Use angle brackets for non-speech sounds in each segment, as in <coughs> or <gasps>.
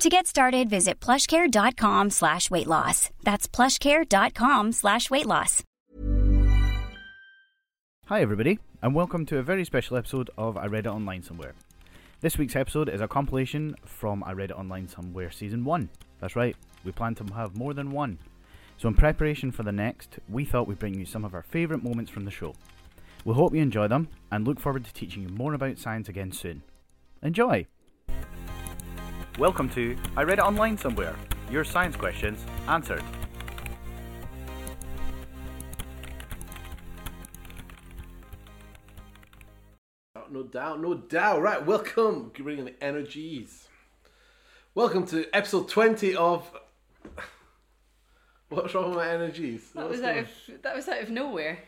To get started, visit plushcare.com slash weight loss. That's plushcare.com slash weight loss. Hi, everybody, and welcome to a very special episode of I Read It Online Somewhere. This week's episode is a compilation from I Read It Online Somewhere Season 1. That's right, we plan to have more than one. So, in preparation for the next, we thought we'd bring you some of our favourite moments from the show. We hope you enjoy them and look forward to teaching you more about science again soon. Enjoy! Welcome to I Read It Online Somewhere, your science questions answered. No doubt, no doubt. Right, welcome. Bringing the energies. Welcome to episode 20 of. <laughs> What's wrong with my energies? That What's was out of that was out of nowhere.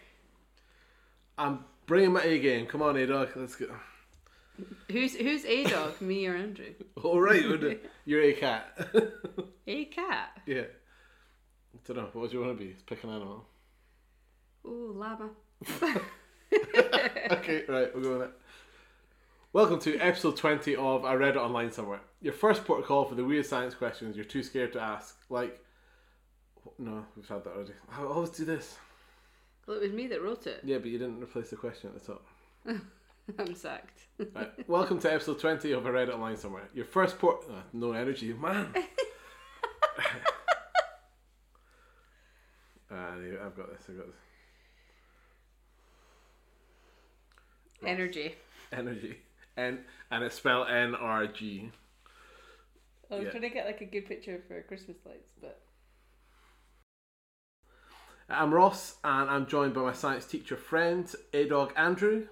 I'm bringing my A game. Come on, A-Dog. Let's go. Who's who's a dog? me or Andrew? <laughs> All right, you're a cat. <laughs> A cat. yeah. I don't know. What do you want to be? Pick an animal. Ooh, llama. <laughs> okay, right, we'll go with it. Welcome to episode 20 of I Read It Online Somewhere. Your first port of call for the weird science questions you're too scared to ask. Like, no, we've had that already. I always do this. Well, it was me that wrote it. Yeah, but you didn't replace the question at the top. <laughs> I'm sacked. Right. Welcome to episode 20 of I Read It Online Somewhere. Your first port. Uh, no energy, man. <laughs> uh, I've got this, I've got this. Energy. Energy. N- and it's spelled N R G. I was Yeah. trying to get like a good picture for Christmas lights, but I'm Ross, and I'm joined by my science teacher friend, A Dog Andrew.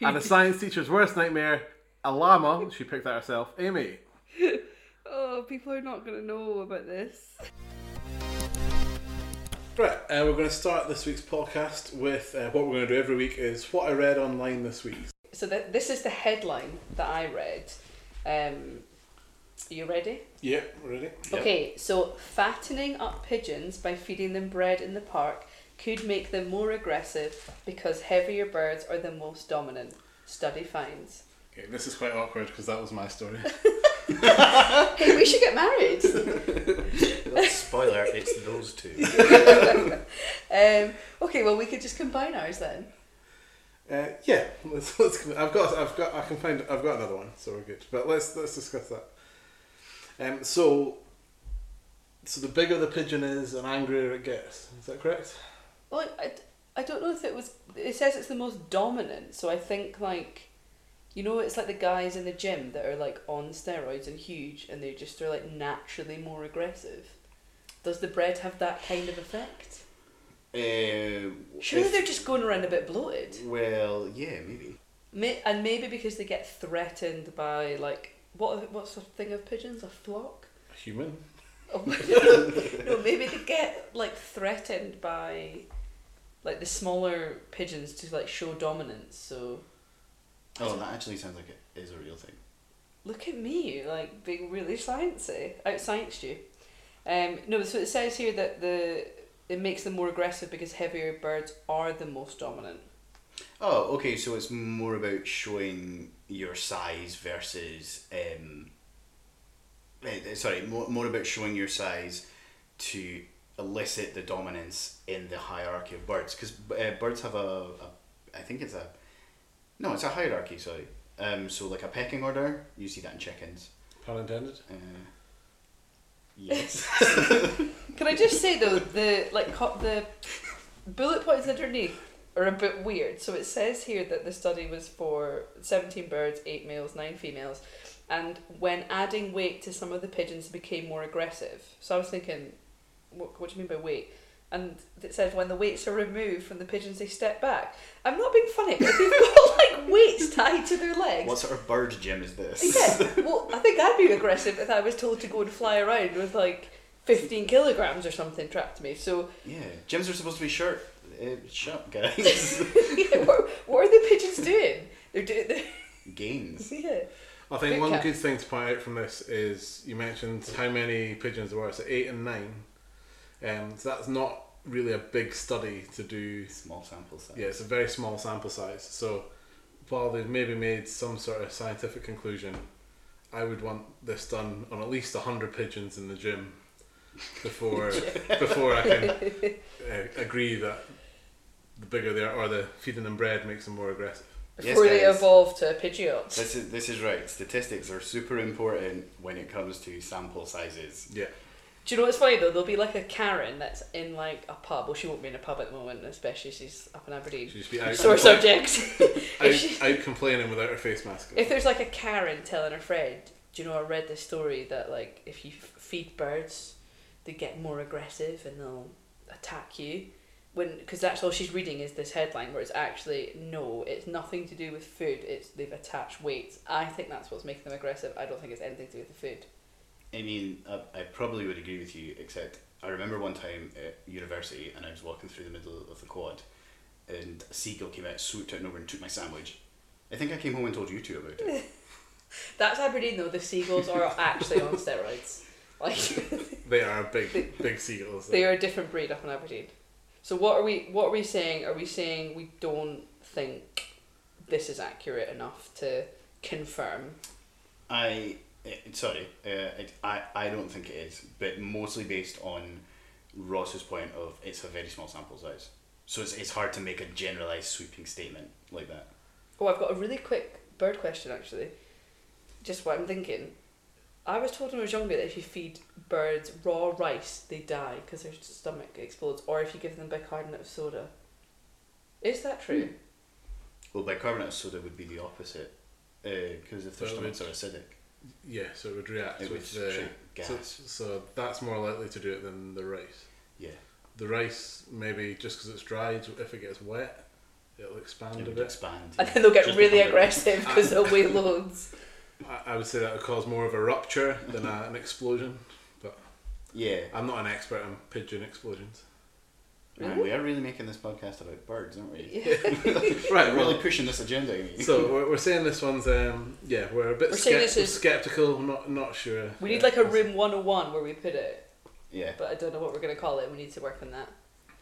And a science teacher's worst nightmare, a llama. She picked that herself, Amy. <laughs> oh, people are not gonna know about this. Right, uh, we're going to start this week's podcast with uh, what we're going to do every week is what I read online this week. So th- this is the headline that I read. Um, are you ready? Yeah, ready? Yeah. Okay, so fattening up pigeons by feeding them bread in the park could make them more aggressive because heavier birds are the most dominant. Study finds. Okay, this is quite awkward because that was my story. <laughs> <laughs> Hey, we should get married. <laughs> Spoiler, it's those two. um, okay, well we could just combine ours then. uh, yeah, let's, let's. I've got, I've got, I can find, I've got another one, so we're good. But let's let's discuss that. Um, so, so the bigger the pigeon is, the angrier it gets. Is that correct? Well, I, I don't know if it was. It says it's the most dominant, so I think like, you know, it's like the guys in the gym that are like on steroids and huge, and they just are like naturally more aggressive. Does the bread have that kind of effect? Uh, Surely if- they're just going around a bit bloated. Well, yeah, maybe. May- and maybe because they get threatened by like what what's the thing of pigeons? A flock? A human. Oh, <laughs> no, maybe they get like threatened by like the smaller pigeons to like show dominance. So Oh, that actually sounds like it is a real thing. look at me, like being really sciencey, out scienced you. Um, no, so it says here that the it makes them more aggressive because heavier birds are the most dominant. Oh, okay. So it's more about showing your size versus. Um, eh, sorry, more, more about showing your size to elicit the dominance in the hierarchy of birds. Because uh, birds have a, a. I think it's a. No, it's a hierarchy, sorry. Um, so, like a pecking order, you see that in chickens. Pun intended. Uh, Yes. <laughs> Can I just say though the like co- the bullet points underneath are a bit weird. So it says here that the study was for seventeen birds, eight males, nine females, and when adding weight to some of the pigeons became more aggressive. So I was thinking, what, what do you mean by weight? And it says when the weights are removed from the pigeons, they step back. I'm not being funny, but if you've got <laughs> like weights tied to their legs, what sort of bird gym is this? yeah. <laughs> Well, I think I'd be aggressive if I was told to go and fly around with like 15 kilograms or something trapped to me. So, Yeah, gyms are supposed to be short. Uh, shut, guys. <laughs> yeah, what, what are the pigeons doing? They're doing, they're, Gains. yeah. I think Boot one camp. good thing to point out from this is you mentioned how many pigeons there were, so eight and nine. Um, so that's not really a big study to do. Small sample size. Yeah, it's a very small sample size. So while they've maybe made some sort of scientific conclusion, I would want this done on at least hundred pigeons in the gym before <laughs> <laughs> before I can uh, agree that the bigger they are or the feeding them bread makes them more aggressive. Yes, Before they evolve to pidgeots. This is this is right. Statistics are super important when it comes to sample sizes. Yeah. Do you know what's funny though? There'll be like a Karen that's in like a pub. Well, she won't be in a pub at the moment, especially she's up in Aberdeen. Just be out, Sore subject. <laughs> out, she, out complaining without her face mask. on. if there's like a Karen telling her friend, do you know I read this story that like if you f- feed birds, they get more aggressive and they'll attack you. When because that's all she's reading is this headline where it's actually no, it's nothing to do with food. It's they've attached weights. I think that's what's making them aggressive. I don't think it's anything to do with the food. I mean, I, I probably would agree with you, except I remember one time at university and I was walking through the middle of the quad and a seagull came out, swooped out and over and took my sandwich. I think I came home and told you two about it. <laughs> That's Aberdeen though. The seagulls are actually on steroids. <laughs> Like <laughs> They are big, big seagulls. they are a different breed up in Aberdeen. So what are we? What are we saying? Are we saying we don't think this is accurate enough to confirm? I, eh, sorry, uh, I, I, I don't think it is, but mostly based on Ross's point of it's a very small sample size. So it's, it's hard to make a generalised sweeping statement like that. Oh, I've got a really quick bird question actually. Just what I'm thinking. I was told when I was younger that if you feed birds raw rice, they die because their stomach explodes, or if you give them bicarbonate of soda. Is that true? Well, bicarbonate of soda would be the opposite, because if their stomachs are acidic, Yeah, so it would react It with the shoot so, gas. so that's more likely to do it than the rice. yeah, The rice maybe just because it's dried, if it gets wet, it'll expand it a bit. expand. And then they'll get Just really aggressive <laughs> because they'll weigh loads. I, I would say that would cause more of a rupture than a, an explosion. But Yeah, I'm not an expert on pigeon explosions. Man, we are really making this podcast about birds, aren't we? <laughs> Right, We're really pushing this agenda. Amy. so we're, we're saying this one's um yeah we're a bit We're saying skept- is- skeptical, not not sure. We need like a room 101 where we put it, yeah, but I don't know what we're going to call it. We need to work on that.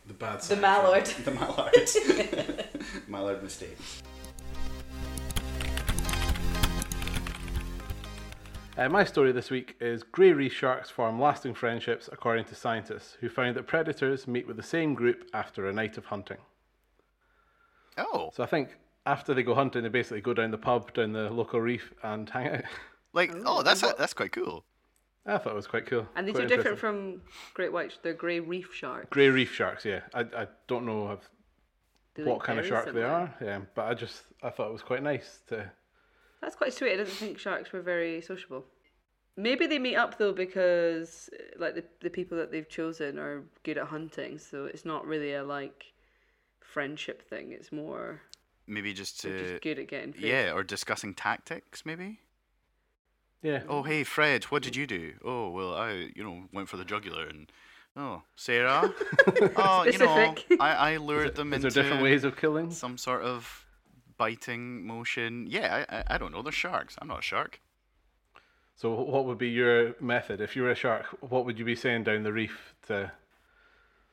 the bad The side. mallard. <laughs> the mallard, <laughs> mallard mistakes. Uh, my story this week is grey reef sharks form lasting friendships according to scientists who found that predators meet with the same group after a night of hunting. Oh, So I think after they go hunting, they basically go down the pub, down the local reef, and hang out. like oh, that's that's quite cool. I thought it was quite cool. And these quite are different from great white. They're grey reef sharks. grey reef sharks. Yeah, I, I don't know if, what kind of very shark they are. Yeah, but I just I thought it was quite nice to. That's quite sweet. I didn't think sharks were very sociable. Maybe they meet up though because uh, like the the people that they've chosen are good at hunting, so it's not really a like friendship thing. It's more Maybe just to just good at getting food. yeah, or discussing tactics maybe. Yeah. Oh hey Fred, what did you do? Oh well, I you know went for the jugular and oh Sarah, <laughs> oh you know I I lured them Is into there different ways of killing? some sort of biting motion. Yeah, I, I I don't know. They're sharks. I'm not a shark. So what would be your method if you were a shark? What would you be saying down the reef to?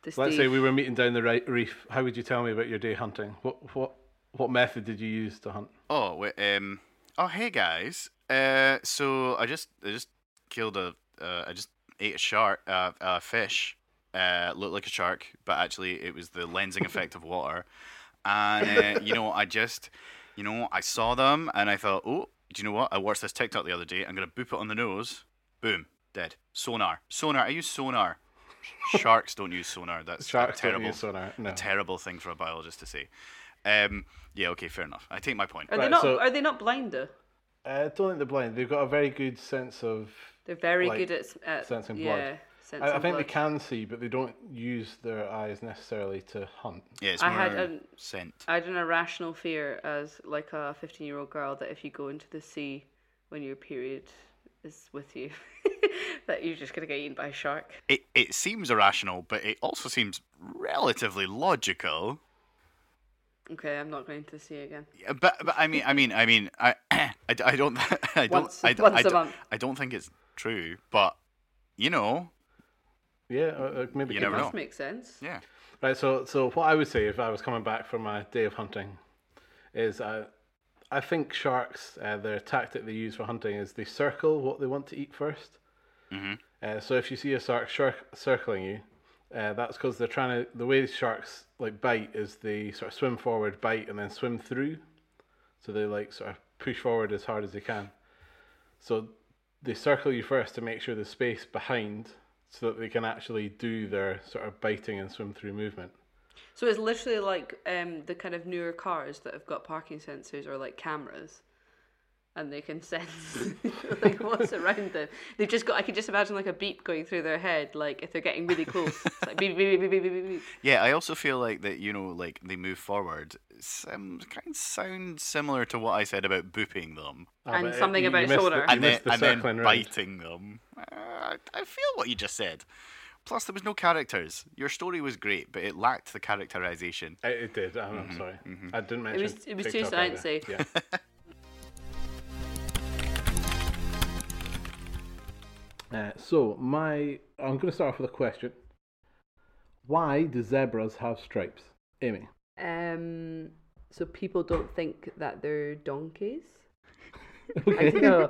The Let's say we were meeting down the ri- reef. How would you tell me about your day hunting? What what what method did you use to hunt? Oh wait, um. Oh hey guys. Uh, so I just I just killed a uh, I just ate a shark, uh, a fish. Uh, looked like a shark, but actually it was the lensing effect of water. And uh, you know, I just, you know, I saw them and I thought, oh, do you know what? I watched this TikTok the other day. I'm gonna boop it on the nose. Boom, Dead. Sonar. Sonar. I use sonar. Sharks don't use sonar. That's a Sharks don't terrible, use sonar, no. a terrible thing for a biologist to say. Um, yeah, okay, fair enough. I take my point. Are they not? so- Are they not blind though? I don't think they're blind. They've got a very good sense of. They're very Like, good at, at sensing blood. Yeah, sensing I, I think blood. they can see, but they don't use their eyes necessarily to hunt. Yeah, it's I more had an- scent. I had an irrational fear as like a 15 year old girl that if you go into the sea when your period is with you, <laughs> that you're just gonna get eaten by a shark. It it seems irrational, but it also seems relatively logical. Okay, I'm not going to the sea again. Yeah, But but I mean I mean I mean I <clears throat> I, I don't I don't Once- I, don't- once I, a don't- month. I don't think it's true, but you know, Yeah, or, or maybe. You keep never it. know. Must make sense. yeah. Right. So, so what I would say if I was coming back from my day of hunting, is uh, I think sharks uh, their tactic they use for hunting is they circle what they want to eat 1st mm-hmm. Uh, so if you see a shark shark circling you, uh, that's because they're trying to. The way sharks like bite is they sort of swim forward, bite, and then swim through. So they like sort of push forward as hard as they can. So they circle you first to make sure the space behind, so that they can actually do their sort of biting and swim through movement. So it's literally like um, the kind of newer cars that have got parking sensors or like cameras, and they can sense <laughs> like what's around them. They've just got. I can just imagine like a beep going through their head, like if they're getting really close. It's like beep beep beep beep beep beep. beep. Yeah, I also feel like that you know, like they move forward. Some kind of sounds similar to what I said about booping them, Ah, And uh, something you- you about missed sonar. the- you and then the and then round. biting them. Uh, I, I feel what you just said. Plus, there was no characters. Your story was great, but it lacked the characterization. It, it did. I'm, I'm sorry. I didn't mention. was- it was too TikTok either. sciencey. Yeah. <laughs> uh, so my, I'm going to start off with a question. Why do zebras have stripes, Amy? Um. So people don't think that they're donkeys. <laughs> Okay. I don't know.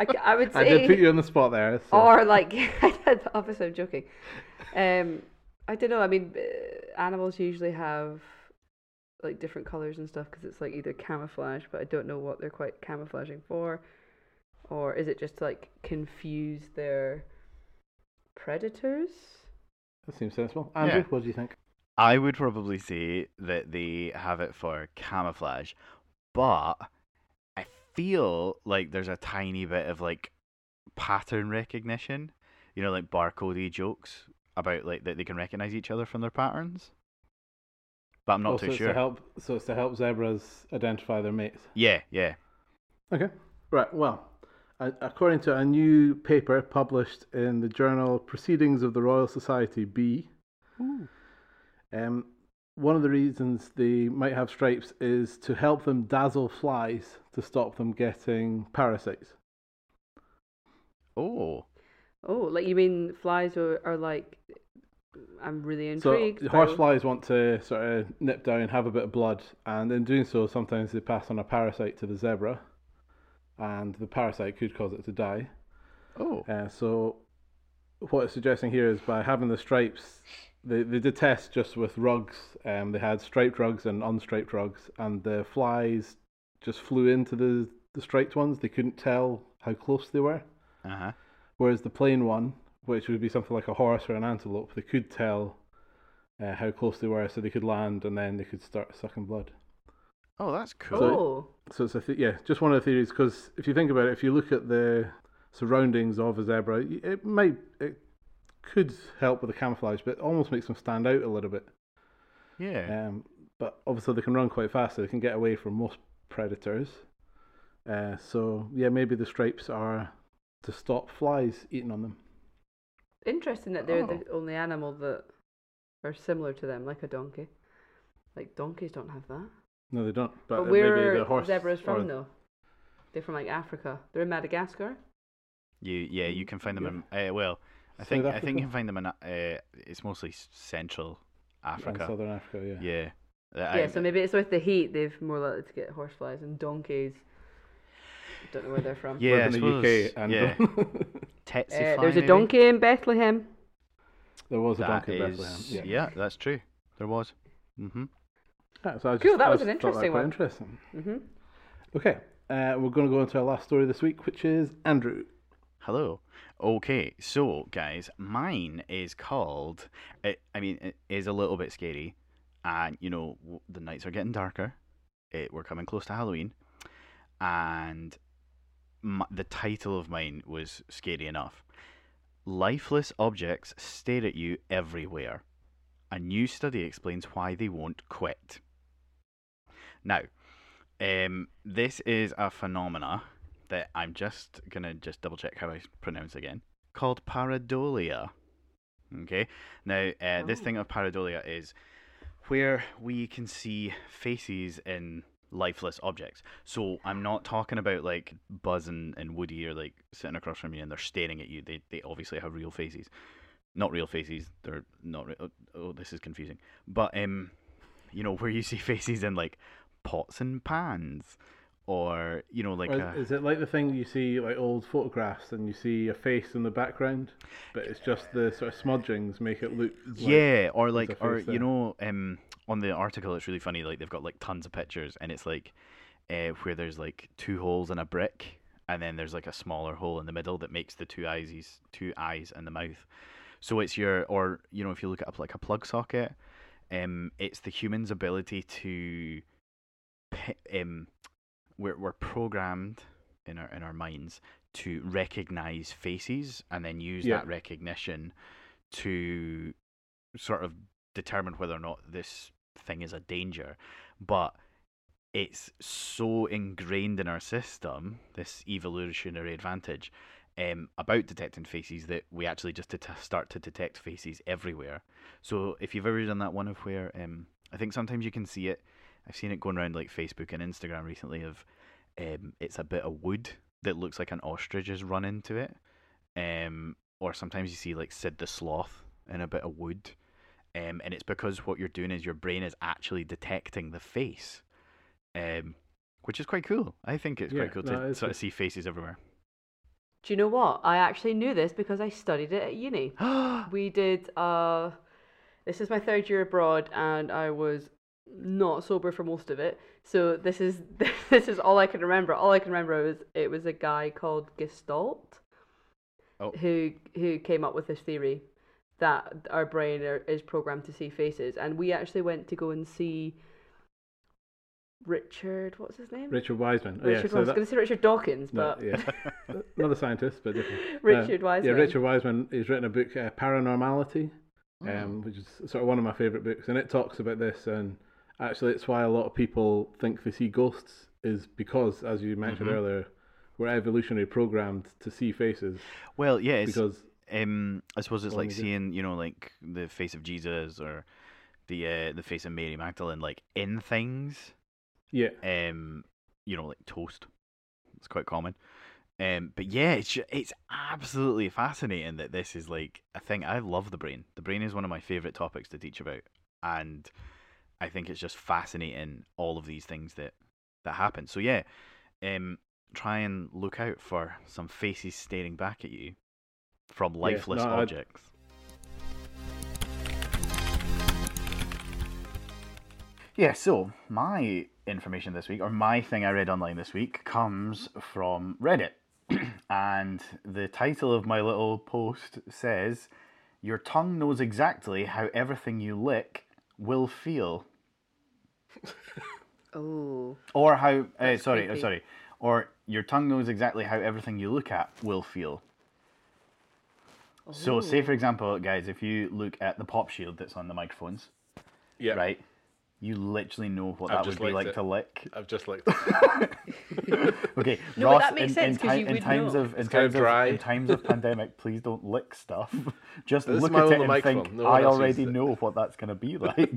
I, I would say I did put you on the spot there. So. or like <laughs> I obviously I'm joking. Um, I don't know. I mean, uh, animals usually have like different colors and stuff because it's like either camouflage, but I don't know what they're quite camouflaging for, or is it just to like confuse their predators? that seems sensible. Andrew, Yeah. what do you think? I would probably say that they have it for camouflage, but I feel like there's a tiny bit of like pattern recognition. You know, like barcodey jokes about like that they can recognize each other from their patterns. But I'm not Also, too it's sure. To help, so it's to help zebras identify their mates. Yeah, yeah. Okay. Right. Well, a- according to a new paper published in the journal Proceedings of the Royal Society B, um, one of the reasons they might have stripes is to help them dazzle flies to stop them getting parasites. Oh, Oh, like you mean flies are, are like? I'm really So intrigued. by- horseflies want to sort of nip down, have a bit of blood, and in doing so, sometimes they pass on a parasite to the zebra, and the parasite could cause it to die. oh, Uh, so, what it's suggesting here is by having the stripes, they, they did tests just with rugs. Um, they had striped rugs and unstriped rugs, and the flies just flew into the, the striped ones. They couldn't tell how close they were. uh huh. Whereas the plain one, which would be something like a horse or an antelope, they could tell uh, how close they were, so they could land and then they could start sucking blood. Oh, that's cool. Oh, So it's a th- yeah, just one of the theories. Because if you think about it, if you look at the surroundings of a zebra, it might it could help with the camouflage, but it almost makes them stand out a little bit. yeah. Um, but obviously they can run quite fast, so they can get away from most predators. Uh, so yeah, maybe the stripes are to stop flies eating on them. interesting that they're Oh. the only animal that are similar to them, like a donkey. Like donkeys don't have that. No, they don't. But, But, where maybe are the horse zebras or- from though? They're from like Africa. They're in Madagascar. You yeah, you can find them Yeah. in uh, well, I South think I think you can find them in uh, it's mostly s- Central and Africa. southern Africa. Yeah. Yeah. Yeah, I- so maybe it's with the heat they've more likely to get horseflies and donkeys. Don't know where they're from. Yeah, I in the UK and yeah. Tsetse <laughs> Uh, fly, there's a maybe? donkey in Bethlehem. there was a That donkey in Bethlehem. Yeah. yeah, that's true. There was. Mm-hmm. Yeah, so I Cool, just- that I was an just thought interesting quite one. Interesting. hmm Okay, uh, we're going to go into our last story this week, which is Andrew. Hello. Okay, so guys, mine is called. It, I mean, it is a little bit scary, and you know the nights are getting darker. It, we're coming close to Halloween, and m the title of mine was scary enough. Lifeless objects stare at you everywhere. A new study explains why they won't quit. Now, um, this is a phenomena that I'm just gonna just double check how I pronounce again. Called pareidolia. Okay. Now, uh, this Oh. thing of pareidolia is where we can see faces in lifeless objects. So I'm not talking about like Buzz and, and Woody are like sitting across from you and they're staring at you. They they obviously have real faces. Not real faces. They're not. Re- oh, oh, this is confusing. But um, you know where you see <laughs> faces in like pots and pans, or you know like Or a, is it like the thing you see like old photographs and you see a face in the background, but it's just the sort of smudgings make it look. Like, yeah, or like or you there. know um on the article it's really funny like they've got like tons of pictures and it's like uh, where there's like two holes in a brick and then there's like a smaller hole in the middle that makes the two eyes two eyes and the mouth. So it's your or you know if you look at like a plug socket, um it's the human's ability to um we're we're programmed in our in our minds to recognize faces and then use Yeah. that recognition to sort of determine whether or not this thing is a danger but it's so ingrained in our system this evolutionary advantage um, about detecting faces that we actually just det- start to detect faces everywhere so if you've ever done that one of where um, i think sometimes you can see it i've seen it going around like facebook and instagram recently of um, it's a bit of wood that looks like an ostrich has run into it um, or sometimes you see like sid the sloth in a bit of wood um, and it's because what you're doing is your brain is actually detecting the face, um, which is quite cool. I think it's Yeah, quite cool no, to it's sort of see faces everywhere. Do you know what? I actually knew this because I studied it at uni. <gasps> we did uh this is my third year abroad and I was not sober for most of it. So this is <laughs> this is all I can remember. All I can remember was it was a guy called Gestalt Oh. who who came up with this theory that our brain are, is programmed to see faces and we actually went to go and see Richard what's his name? Richard Wiseman. Oh, Richard yeah, I was so going to say Richard Dawkins, but no, yeah, <laughs> <laughs> another scientist, but different. Richard Uh, Wiseman. Yeah, Richard Wiseman. He's written a book, uh, Paranormality, um, which is sort of one of my favourite books, and it talks about this. And actually, it's why a lot of people think they see ghosts is because, as you mentioned Mhm. earlier, we're evolutionary programmed to see faces Well, yeah, because um, I suppose it's like seeing, you know, like the face of Jesus or the uh, the face of Mary Magdalene, like in things. yeah, Um, you know, like toast. It's quite common. Um, but yeah, it's it's absolutely fascinating that this is like a thing. I love the brain. The brain is one of my favorite topics to teach about, and I think it's just fascinating all of these things that that happen. So yeah, um, try and look out for some faces staring back at you from lifeless no, I'd- objects. Yeah, so my information this week, or my thing I read online this week, comes from Reddit. <clears throat> and the title of my little post says, Your tongue knows exactly how everything you lick will feel. <laughs> Oh. Or how, uh, sorry, uh, sorry. Or your tongue knows exactly how everything you look at will feel. So, say for example, guys, if you look at the pop shield that's on the microphones, yeah, right? You literally know what I've that would be like it. to lick. I've just like <laughs> <laughs> Okay, No, Ross. that makes in, sense in, 'cause time- you in would times know. of in It's kinda times of dry. in times of pandemic, please don't lick stuff. Just This look at it little and think. No I already uses it." know what that's gonna be like.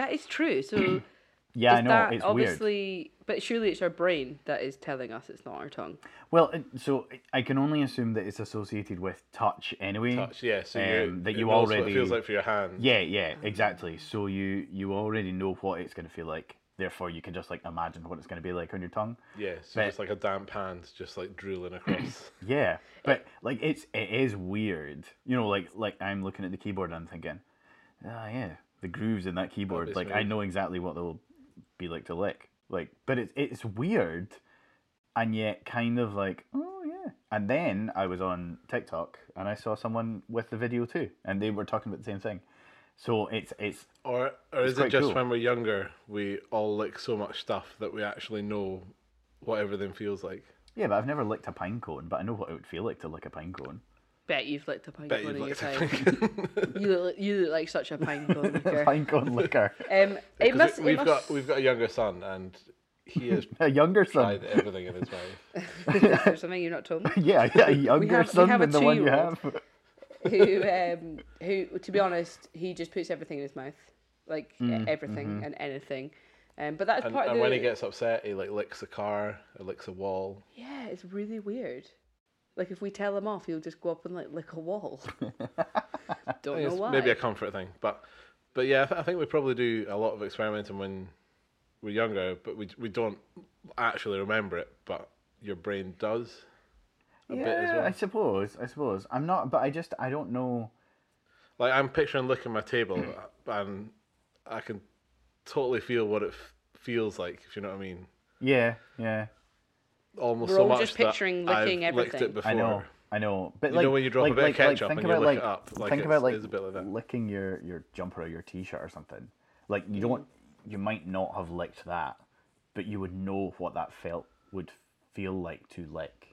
That is true. So <clears throat> yeah, I know that it's weird. obviously, but surely it's our brain that is telling us it's not our tongue. Well, so I can only assume that it's associated with touch anyway. touch. Yeah, so um, you that it you knows what already it feels like for your hand. Yeah, yeah, exactly. So you you already know what it's gonna feel like. Therefore, you can just like imagine what it's gonna be like on your tongue. Yeah, so But- just like a damp hand, just like drooling across. <clears throat> Yeah, but like it's it is weird. You know, like like I'm looking at the keyboard and I'm thinking, ah, yeah, the grooves in that keyboard. be Like I know exactly what they'll be like to lick. Like, but it's it's weird, and yet kind of like, oh yeah, And then I was on TikTok and I saw someone with the video too, and they were talking about the same thing. So it's it's Or or It's is it just cool. when we're younger we all lick so much stuff that we actually know what everything feels like? yeah, but I've never licked a pine cone, but I know what it would feel like to lick a pine cone. Bet you've licked a pine Bet cone in your time. you look, you look like such a pine cone <laughs> licker. pine cone licker. Um, it must. we- we've it must... got we've got a younger son and he has <laughs> A younger tried son. everything in his <laughs> life. Is there something you're not told me? yeah, yeah, a younger have- we son have a than the one you two-year-old. have. who um who to be honest he just puts everything in his mouth like Mm, everything mm-hmm. and anything um but that's And, part of and the when he gets upset, he like licks a car, or licks a wall. yeah it's really weird like if we tell him off he'll just go up and like lick a wall <laughs> don't know why maybe a comfort thing, but but yeah, I, th- I think we probably do a lot of experimenting when we're younger, but we we don't actually remember it, but your brain does a yeah, bit as well. I suppose. I suppose. I'm not, but I just I don't know. Like I'm picturing licking my table, <clears throat> and I can totally feel what it f- feels like. If you know what I mean. Yeah, yeah. Almost We're so all much just that picturing I've licking licked everything. it before. I know, I know. But You like, know when you drop a like, bit of like, like, ketchup think and you about lick like, it up, like think it's- about like it's a bit like that. licking your your jumper or your t-shirt or something. Like you don't, you might not have licked that, but you would know what that felt would feel like to lick.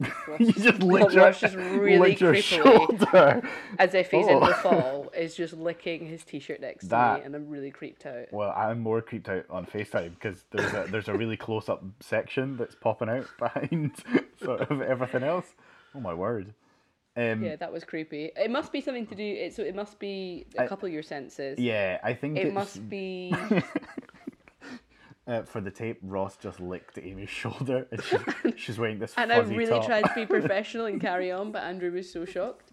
<laughs> you just <laughs> licked your, just really licked your shoulder. <laughs> as if he's in Oh. the fall is just licking his t-shirt next to me and i'm really creeped out Well, I'm more creeped out on FaceTime because there's a there's a really close up section that's popping out behind sort of everything else. Oh my word. Um, yeah that was creepy it must be something to do it so it must be a couple of your senses yeah, I think it must be uh, for the tape. Ross just licked Amy's <laughs> shoulder, and she's, <laughs> she's wearing this and i fuzzy really top. tried to be <laughs> professional and carry on but andrew was so shocked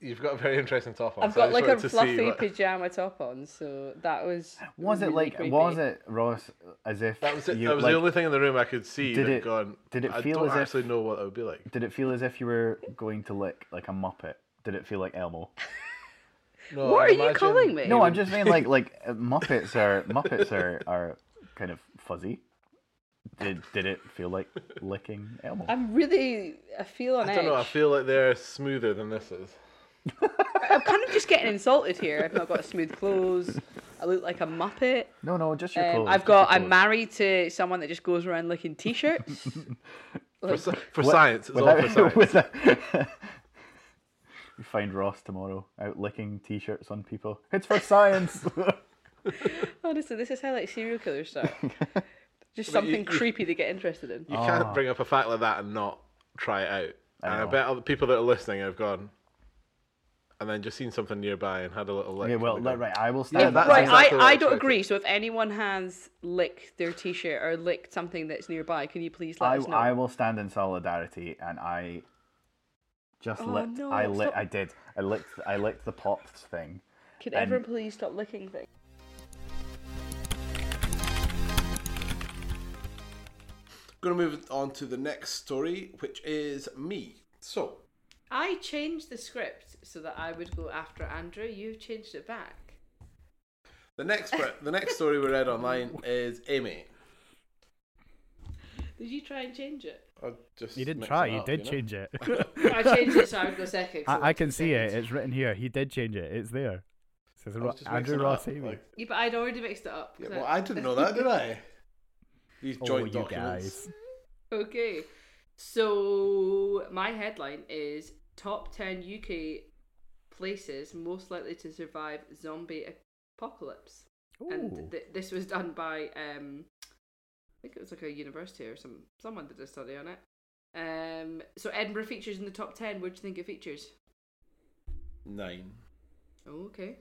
You've got a very interesting top on. I've so got like a wanted see fluffy what- pajama top on, so that was. Was it like? creepy. Was it Ross? As if That was it. you that was like, the only thing in the room I could see Did that it- gone. did it I don't as if- actually know what it would be like. Did it feel as if you were going to lick like a muppet? Did it feel like Elmo? No, What I are you imagine- calling me? No, I'm just saying like like uh, Muppets are Muppets are are kind of fuzzy. Did did it feel like licking Elmo? I'm really. I feel on I don't know. I feel like they're smoother than this is. <laughs> I'm kind of just getting insulted here. I've not got smooth clothes. I look like a muppet. No, no, just your Um, clothes. I've just got. your I'm clothes. married to someone that just goes around licking t-shirts. <laughs> For, Like, sci- for What- science, it's all for <laughs> science. with a- you find Ross tomorrow out licking t-shirts on people. It's for science. <laughs> honestly, this is how like serial killers start. <laughs> Just But you- something you- creepy to get interested in. You Ah. can't bring up a fact like that and not try it out. I and I know. bet other people that are listening have gone, and then just seen something nearby and had a little lick. yeah, well, and right, I will Yeah, stand. that's right, exactly what I, I I don't expected. agree. So if anyone has licked their t-shirt or licked something that's nearby, can you please let I, us know? I will stand in solidarity, and I just Oh, licked. no, I lit. stop. I did. I licked. I licked the pops thing. Can and- everyone please stop licking things? Going to move on to the next story, which is me. So, I changed the script so that I would go after Andrew. You've changed it back. the next the next story we read online <laughs> is Amy. Did you try and change it? I just You didn't try. it You up, did know? change it. <laughs> I changed it so I would go second. 'cause I, I can took see it. It's written here. He did change it. It's there. It says Ro- Andrew Ross up, Amy. like- Yeah, but I'd already mixed it up. Yeah, 'cause well, I didn't know that, did I? <laughs> These oh, joint you documents. guys. Okay. So my headline is top 10 UK places most likely to survive zombie apocalypse. Ooh. And th- this was done by um I think it was like a university or some someone did a study on it. Um so Edinburgh features in the top 10. What do you think it features? Nine. Oh, okay.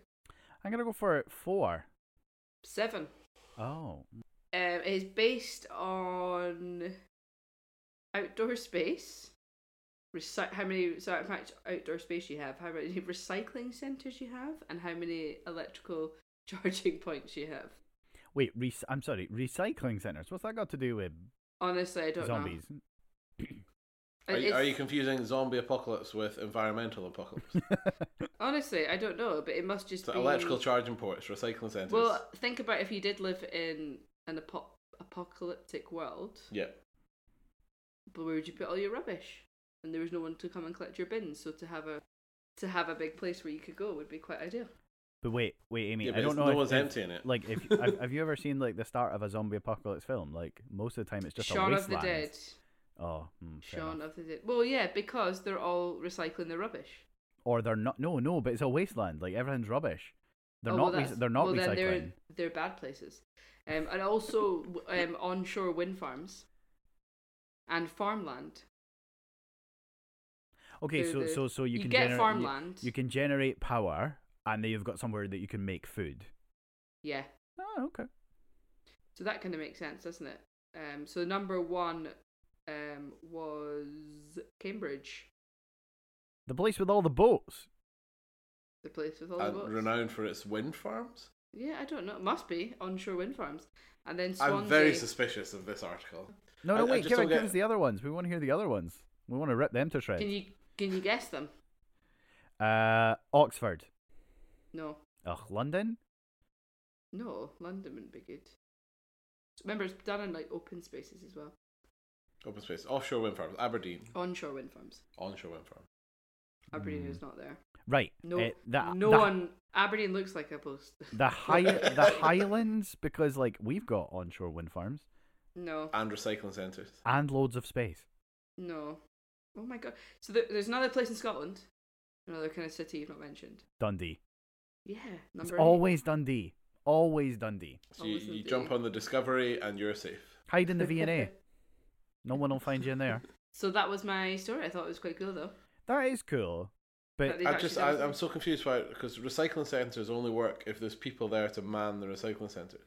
I'm gonna go for four. 7. Oh. Um, it is based on outdoor space. Recy- how many so how much outdoor space you have, how many <laughs> recycling centres you have, and how many electrical <laughs> charging points you have. Wait. Re- I'm sorry. Recycling centers. What's that got to do with Honestly, I don't zombies? know. <clears throat> Are you, are you confusing zombie apocalypse with environmental apocalypse? <laughs> honestly, I don't know, but it must just so be electrical charging ports, recycling centres. Well, think about if you did live in an apo- apocalyptic world, yeah. but where would you put all your rubbish? And there was no one to come and collect your bins, so to have a to have a big place where you could go would be quite ideal. But wait, wait, Amy, Yeah, I don't know. no if, one's if- emptying it. Like, if <laughs> have, have you ever seen like the start of a zombie apocalypse film? Like most of the time, it's just a Shaun of the Dead. Oh, hmm, fair Shaun enough. of the Dead. Well, yeah, because they're all recycling their rubbish. Or they're not. No, no, but it's a wasteland. Like everything's rubbish. They're Oh, not. well, they're not well, recycling. They're, they're bad places. Um, and also um, onshore wind farms and farmland. Okay, They're so the- so so you, you can get generate farmland. You, you can generate power, and then you've got somewhere that you can make food. Yeah. Oh, okay. So that kind of makes sense, doesn't it? Um, so number one um, was Cambridge, The place with all the boats. The place with all the And boats. renowned for its wind farms. Yeah, I don't know. It must be onshore wind farms. And then Swansea. I'm very suspicious of this article. No, no, I wait. just Give, don't give us the other ones. We want to hear the other ones. We want to rip them to shreds. Can you can you guess them? Uh, Oxford. No, Ugh, London. no. London wouldn't be good. Remember, it's done in like open spaces as well. Open space. Offshore wind farms. Aberdeen. Onshore wind farms. Onshore wind farm. Aberdeen Hmm. is not there. Right. No, eh, that, no the, one. Aberdeen looks like a post. The high, <laughs> the Highlands, because like we've got onshore wind farms No, And recycling centres. and loads of space. no. Oh my god. So there, there's another place in Scotland, another kind of city you've not mentioned. Dundee. Yeah, It's eight. always Dundee. Always Dundee. So you, Always you indeed. jump on the Discovery and you're safe. Hide in the V and A. <laughs> No one will find you in there. So that was my story. I thought it was quite cool though. That is cool, but But I just, I, I'm so confused by it because recycling centres only work if there's people there to man the recycling centre.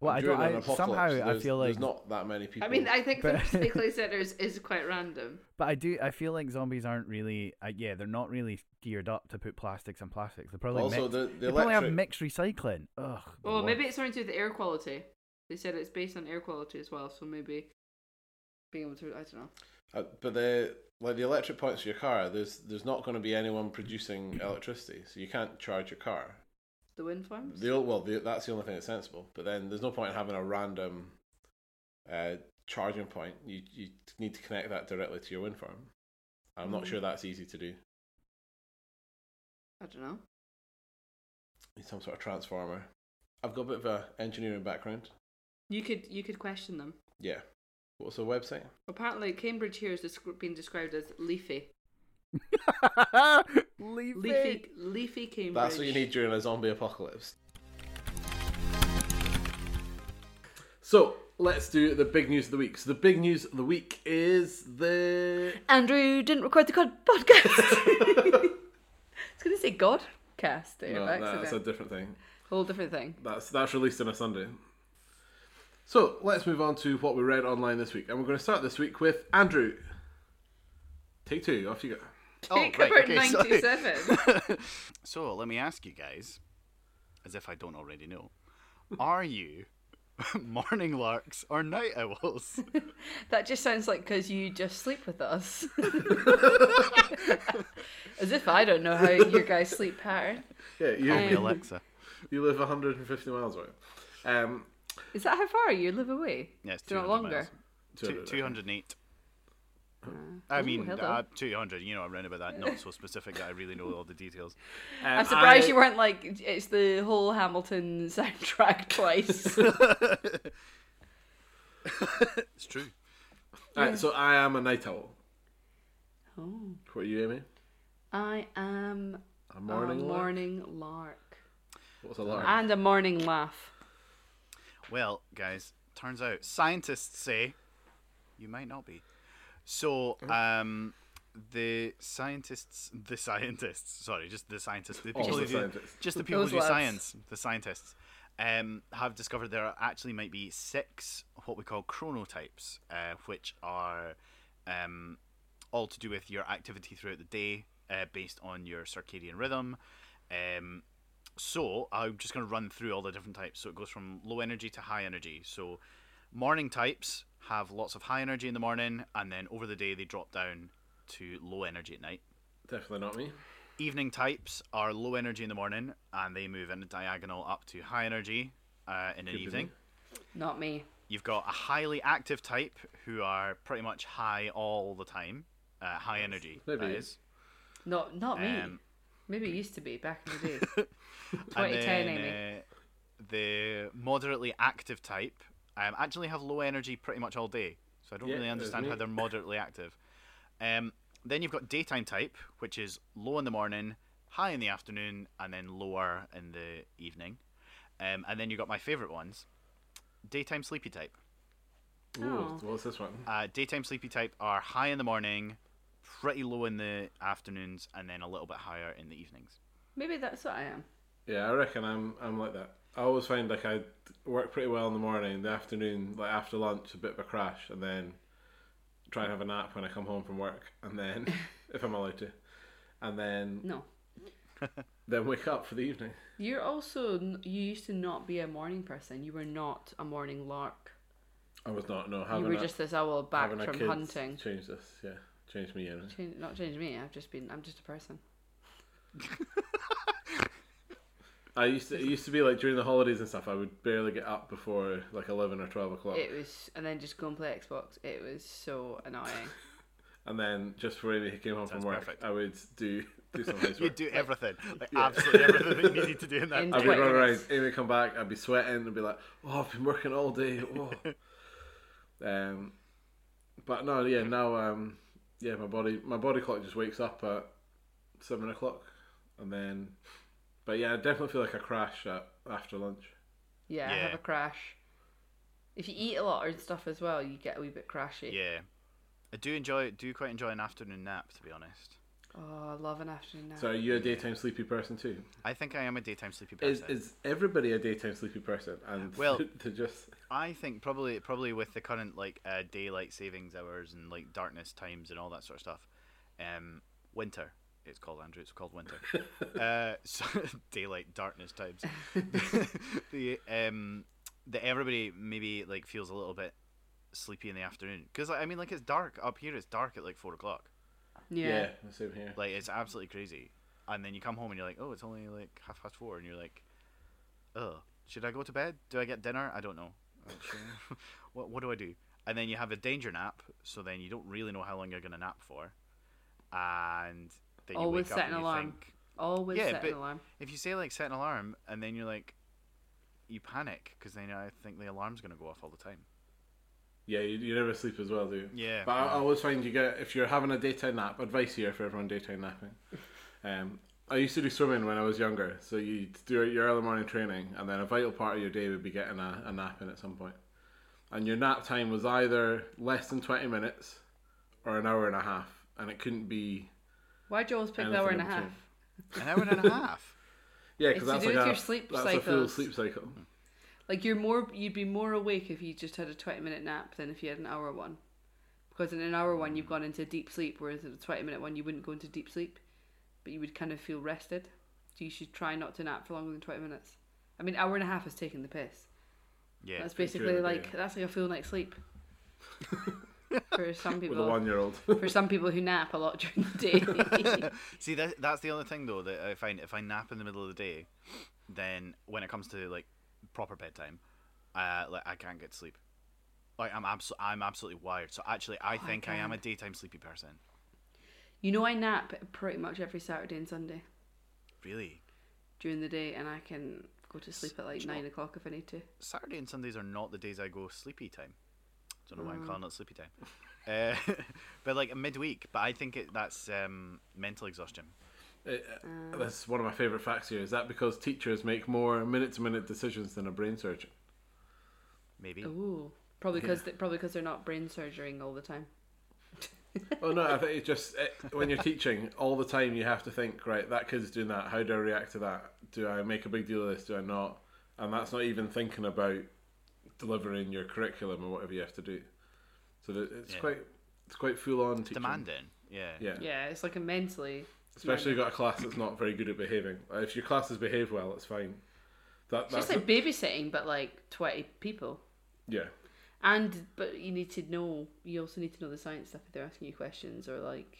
well, I During don't. an I, apocalypse, somehow I feel like there's not that many people. I mean, I think the <laughs> recycling centres is quite random. But I do. I feel like zombies aren't really. Uh, yeah, they're not really geared up to put plastics and plastics. They probably Also, mix, the- the they probably have mixed recycling. Ugh. the Well, maybe it's something to do with the air quality. They said it's based on air quality as well, so maybe being able to. I don't know. Uh, but the like the electric points for your car, there's there's not going to be anyone producing <clears throat> electricity, so you can't charge your car. The wind farms. The o- well, the, that's the only thing that's sensible. But then there's no point in having a random uh, charging point. You you need to connect that directly to your wind farm. I'm not Mm. sure that's easy to do. I don't know. Need some sort of transformer. I've got a bit of a engineering background. You could you could question them. Yeah. What's the website? Apparently, Cambridge here is being described as leafy. <laughs> Leafy. Leafy, leafy Cambridge. That's what you need during a zombie apocalypse. So let's do the big news of the week. So the big news of the week is the Andrew didn't record the God podcast. I was going to say Godcast there. no, that's a different thing. Whole different thing. That's that's released on a Sunday. So let's move on to what we read online this week, and we're going to start this week with Andrew. Take two. Off you go. Take right, about okay, 97. <laughs> So let me ask you guys, as if I don't already know, are you <laughs> morning larks or night owls? <laughs> that just sounds like because you just sleep with us. As if I don't know how your guys' sleep pattern. Yeah, you Call me Um, Alexa. you live 150 miles away. Um, Is that how far you live away? Yes, Do not 200 longer? miles. Two, 200, 208. I mean, hello. uh, 200, you know, I'm around about that, not so specific that I really know all the details. <laughs> I'm surprised I- you weren't like it's the whole Hamilton <laughs> soundtrack twice. <laughs> It's true. Alright, so I am a night owl. oh, What are you, Amy? I am A morning. a lark? morning lark What's a lark? and a morning laugh. Well, guys, turns out scientists say you might not be. So, um, the scientists, the scientists, sorry, just the scientists, the All people the who do, scientists. just the people Those who do lads. science, the scientists, um, have discovered there actually might be six what we call chronotypes, uh, which are um, all to do with your activity throughout the day, uh, based on your circadian rhythm. Um, so I'm just going to run through all the different types. So it goes from low energy to high energy. So morning types have lots of high energy in the morning, and then over the day they drop down to low energy at night. Definitely not me. Evening types are low energy in the morning, and they move in a diagonal up to high energy uh, in an Could be evening. me. Not me. You've got a highly active type who are pretty much high all the time, uh, high energy. Maybe. That is. Not not me. Um, Maybe it used to be back in the day. <laughs> And 2010, then, Amy. uh, the moderately active type um, actually have low energy pretty much all day, so I don't Yeah, really understand how they're moderately active. Um, then you've got daytime type, which is low in the morning, high in the afternoon, and then lower in the evening. Um, and then you've got my favourite ones, daytime sleepy type. Ooh, Oh. what's this one? Uh, daytime sleepy type are high in the morning, pretty low in the afternoons, and then a little bit higher in the evenings. Maybe that's what I am. Yeah, I reckon I'm I'm like that. I always find like I work pretty well in the morning, the afternoon, like after lunch, a bit of a crash, and then try and have a nap when I come home from work, and then <laughs> if I'm allowed to, and then No. <laughs> then wake up for the evening. You're also you used to not be a morning person. You were not a morning lark. I was not no having you were a, just this owl back from hunting. Changed this, yeah, changed me. In. Change, not change me. I've just been. I'm just a person. <laughs> I used to it used to be like during the holidays and stuff. I would barely get up before like eleven or twelve o'clock, It was, and then just go and play Xbox. It was so annoying. <laughs> <laughs> and then just before Amy came home Sounds from work, perfect. I would do do some housework. You do everything, like absolutely everything that you needed to do in that. In. I'd be 20 running around, minutes. Amy would come back, I'd be sweating and be like, oh, I've been working all day. Oh. um, but no, yeah, now, um, yeah, my body, my body clock just wakes up at seven o'clock, and then, but yeah, I definitely feel like I crash at after lunch. Yeah, I have a crash. If you eat a lot and stuff as well, you get a wee bit crashy. Yeah, I do enjoy, do quite enjoy an afternoon nap, to be honest. Oh, I love an afternoon nap. So are you a daytime sleepy person too? I think I am a daytime sleepy Is person. is everybody a daytime sleepy person? And <laughs> Well- to just I think probably probably with the current like uh, daylight savings hours and like darkness times and all that sort of stuff. Um, winter. It's called Andrew. It's called winter. <laughs> uh, so <laughs> daylight darkness times. the um, that everybody maybe like feels a little bit sleepy in the afternoon because I mean like it's dark up here. It's dark at like four o'clock. Yeah, yeah. same here. Like it's absolutely crazy. And then you come home and you're like, oh, it's only like half past four, and you're like, oh, should I go to bed? Do I get dinner? I don't know. Sure. <laughs> what what do I do? And then you have a danger nap, so then you don't really know how long you're gonna nap for, and then you Always wake up Always set and an you alarm. think, Always Yeah, set but- an alarm. if you say like set an alarm, and then you're like, you panic because then I think the alarm's gonna go off all the time. Yeah, you, you never sleep as well, do you? Yeah. But I, I always find you get if you're having a daytime nap. Advice here for everyone daytime napping. <laughs> Um, I used to do swimming when I was younger, so you do your early morning training, and then a vital part of your day would be getting a, a nap in at some point. And your nap time was either less than twenty minutes or an hour and a half, and it couldn't be. Why'd you always pick the anything hour and a half? An hour and a half. <laughs> Yeah, It's because to that's do like with a, your sleep that's a full sleep cycle. Like you're more, you'd be more awake if you just had a twenty minute nap than if you had an hour one, because in an hour one you've gone into deep sleep, whereas in a twenty minute one you wouldn't go into deep sleep, but you would kind of feel rested. So you should try not to nap for longer than twenty minutes. I mean, hour and a half is taking the piss. Yeah. that's basically like day. that's like a full night's sleep. for some people, <laughs> With a one-year-old. <laughs> for some people who nap a lot during the day. <laughs> See, that, that's the only thing though that I find if I nap in the middle of the day, then when it comes to like proper bedtime, uh, like I can't get to sleep. Like I'm abso- I'm absolutely wired. So actually, I Oh, think I, am a daytime sleepy person. you know, I nap pretty much every Saturday and Sunday Really, during the day, and I can go to sleep at like nine o'clock if I need to. Saturday and Sundays are not the days I go sleepy time. Don't know why Mm. I'm calling it sleepy time. <laughs> Uh, <laughs> but like midweek. But I think it, that's um, mental exhaustion. It, uh, that's one of my favourite facts here. Is that because teachers make more minute-to-minute decisions than a brain surgeon? Maybe. Ooh, probably because probably because they're not brain surgering all the time. <laughs> Oh no, I think it's just it, when you're teaching all the time, you have to think, right, that kid's doing that. How do I react to that? Do I make a big deal of this? Do I not? And that's not even thinking about delivering your curriculum or whatever you have to do. So it's Yeah. quite it's quite full on teaching. Demanding. Yeah. Yeah. Yeah, it's like a mentally. Especially if you've got a class that's not very good at behaving. Uh, If your classes behave well, it's fine. That, It's that's just like babysitting, but like twenty people. yeah. And but you need to know. You also need to know the science stuff if they're asking you questions or like.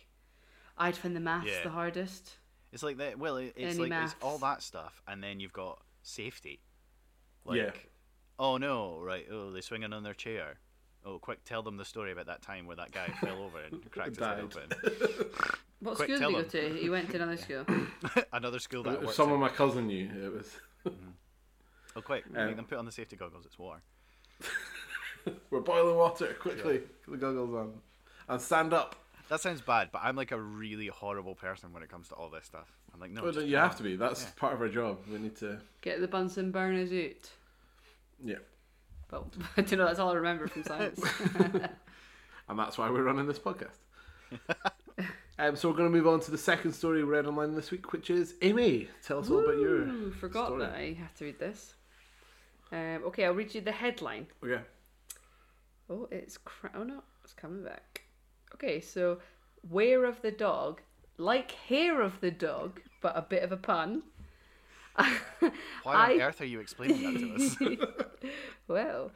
I'd find the maths Yeah. the hardest. It's like that. Well, it, it's Any like it's all that stuff, and then you've got safety. Like, Yeah. Oh no! Right. Oh, they're swinging on their chair. Oh, quick! Tell them the story about that time where that guy <laughs> fell over and cracked his head open. <laughs> What Quick, school did tell he go to? He went to another school. <laughs> Another school that If works. someone my cousin knew, it was. <laughs> Oh, quick! Um, Make them put on the safety goggles. It's war. <laughs> We're boiling water quickly. Put the goggles on and stand up. That sounds bad, but I'm like a really horrible person when it comes to all this stuff. I'm like, no. Well, you have on. to be. That's Yeah. part of our job. We need to. Get the Bunsen burners out. Yeah, But I don't know. That's all I remember from science. and that's why we're running this podcast. Um, so we're going to move on to the second story we read online this week, which is Amy. Tell us all about your. Ooh, forgot story. that I had to read this. Um, okay, I'll read you the headline. Okay. Oh, it's cra- oh no, it's coming back. Okay, so wear of the dog, like hair of the dog, but a bit of a pun. Why on <laughs> I- earth are you explaining that to us? <laughs> Well,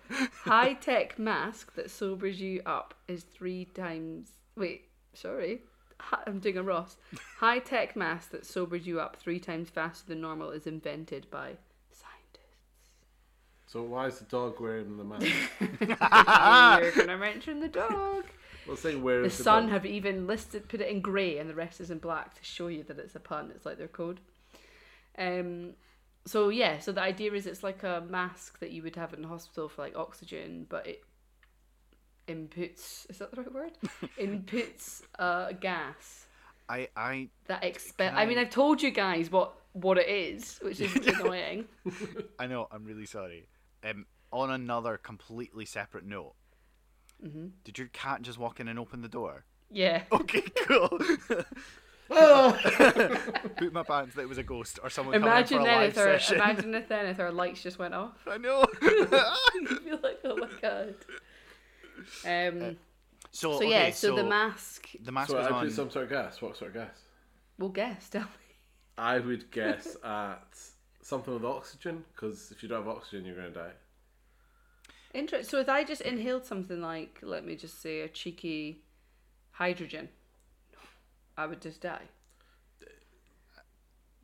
high tech mask that sobers you up is three times. Wait, sorry. <laughs> I'm doing a Ross. High tech mask that sobers you up three times faster than normal is invented by scientists. So why is the dog wearing the mask? You're gonna mention the dog. <laughs> Let's say where The is the Sun dog? have even listed, put it in grey, and the rest is in black to show you that it's a pun. It's like their code. Um, so yeah, so the idea is it's like a mask that you would have in hospital for like oxygen, but it inputs. Is that the right word? <laughs> inputs uh, gas I, I, that expel. Can I mean, I- I've told you guys what what it is, which is <laughs> annoying. I know. I'm really sorry. Um, on another completely separate note, Mm-hmm. did your cat just walk in and open the door? Yeah. <laughs> Okay, cool. Poop my pants that it was a ghost or someone Imagine coming in for a our live session. imagine if then if our lights just went off. I know. You'd be like, oh my god. Um. so, So okay, yeah, so, the mask. the mask So was I on. put some sort of gas. What sort of gas? We'll guess, <laughs> tell me. I would guess <laughs> at something with oxygen, because if you don't have oxygen, you're going to die. Interesting. So if I just inhaled something like, let me just say, a cheeky hydrogen, I would just die.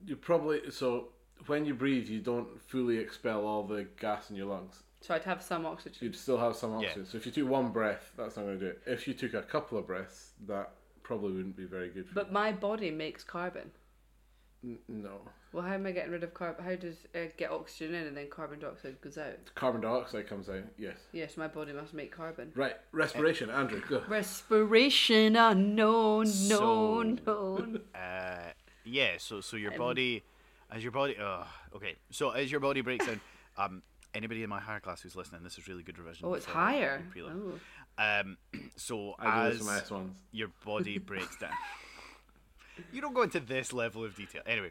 You probably so when you breathe, you don't fully expel all the gas in your lungs. So I'd have some oxygen. You'd still have some Yeah. oxygen. So if you took one breath, that's not going to do it. If you took a couple of breaths, that probably wouldn't be very good for But my body makes carbon. N- no. Well, how am I getting rid of carbon? How does uh, get oxygen in and then carbon dioxide goes out? Carbon dioxide comes out. Yes. Yes, my body must make carbon. Right. Respiration. Andrew, go. Respiration unknown, So- known, known. <laughs> Uh, yeah, so so your body, as your body, uh, okay, so as your body breaks down, um, anybody in my higher class who's listening, this is really good revision. Oh, it's higher. Oh. Um, <clears throat> so I as my S ones. your body <laughs> breaks down, you don't go into this level of detail. Anyway,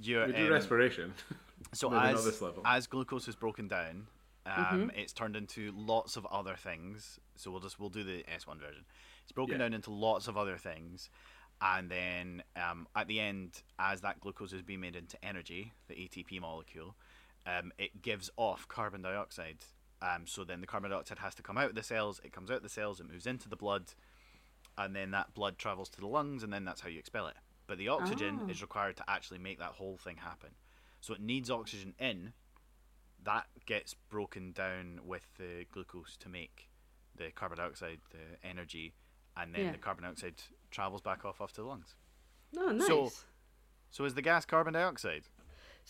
your We do um, respiration. <laughs> so Maybe as this level. as glucose is broken down, um, Mm-hmm. it's turned into lots of other things. So we'll just we'll do the S one version. It's broken Yeah. down into lots of other things, and then um, at the end, as that glucose is being made into energy, the ATP molecule, um, it gives off carbon dioxide. Um, so then the carbon dioxide has to come out of the cells. It comes out of the cells. It moves into the blood, and then that blood travels to the lungs, and then that's how you expel it. But the oxygen Oh. is required to actually make that whole thing happen. So it needs oxygen in. That gets broken down with the glucose to make the carbon dioxide, the energy, and then Yeah. the carbon dioxide travels back off off to the lungs. No, nice. So, So is the gas carbon dioxide?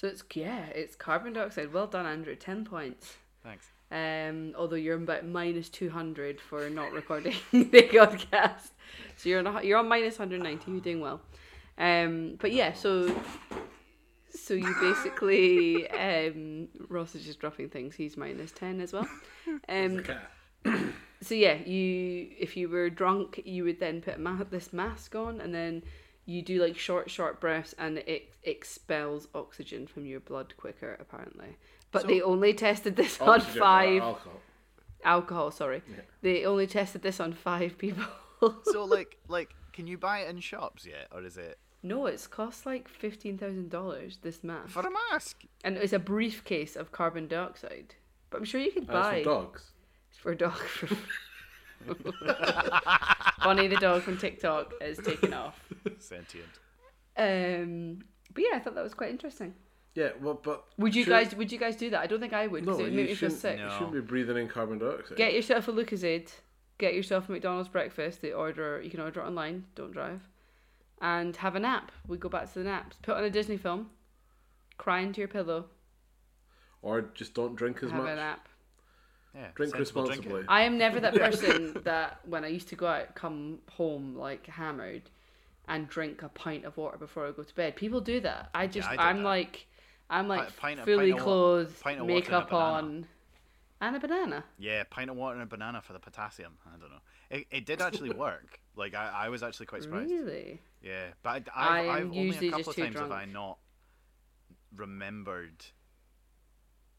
It's yeah, it's carbon dioxide. Well done, Andrew. Ten points. Thanks. Um, although you're about minus two hundred for not recording <laughs> the podcast, so you're on a, you're on minus hundred ninety. You're doing well. Um, but yeah, so so you basically um, Ross is just dropping things. He's minus ten as well. Um, <laughs> so yeah, you if you were drunk, you would then put a ma- this mask on, and then you do like short, short breaths, and it expels oxygen from your blood quicker, apparently. But So- they only tested this on five Alcohol. alcohol. Sorry, they only tested this on five people. <laughs> So like like can you buy it in shops yet, or is it no, it's cost like fifteen thousand dollars. This mask, for a mask? and it's a briefcase of carbon dioxide. But I'm sure you could That's buy for dogs. It's for a dog. <laughs> <laughs> Bunny the dog from TikTok is taken off. Sentient. Um, but yeah, I thought that was quite interesting. Yeah, well, but Would you should- guys? Would you guys do that? I don't think I would because No, it would you make me feel shouldn't. sick. You shouldn't be breathing in carbon dioxide. Get yourself a Lucozade. Get yourself a McDonald's breakfast. They order. You can order it online. Don't drive. And have a nap. We go back to the naps. Put on a Disney film. Cry into your pillow. or just don't drink as have much. a nap. Yeah, Drink sensible drinking. responsibly. I am never that <laughs> person that when I used to go out, come home like hammered, and drink a pint of water before I go to bed. People do that. I just, I I'm that. like, I'm like pint of- fully pint of wa- clothed, pint of water and makeup banana. on, and a banana. Yeah, pint of water and a banana for the potassium. I don't know. It, it did actually <laughs> work. Like I, I was actually quite surprised. Really? Yeah, but I, I've, I'm I've only usually a couple just of too times have I drunk. not remembered.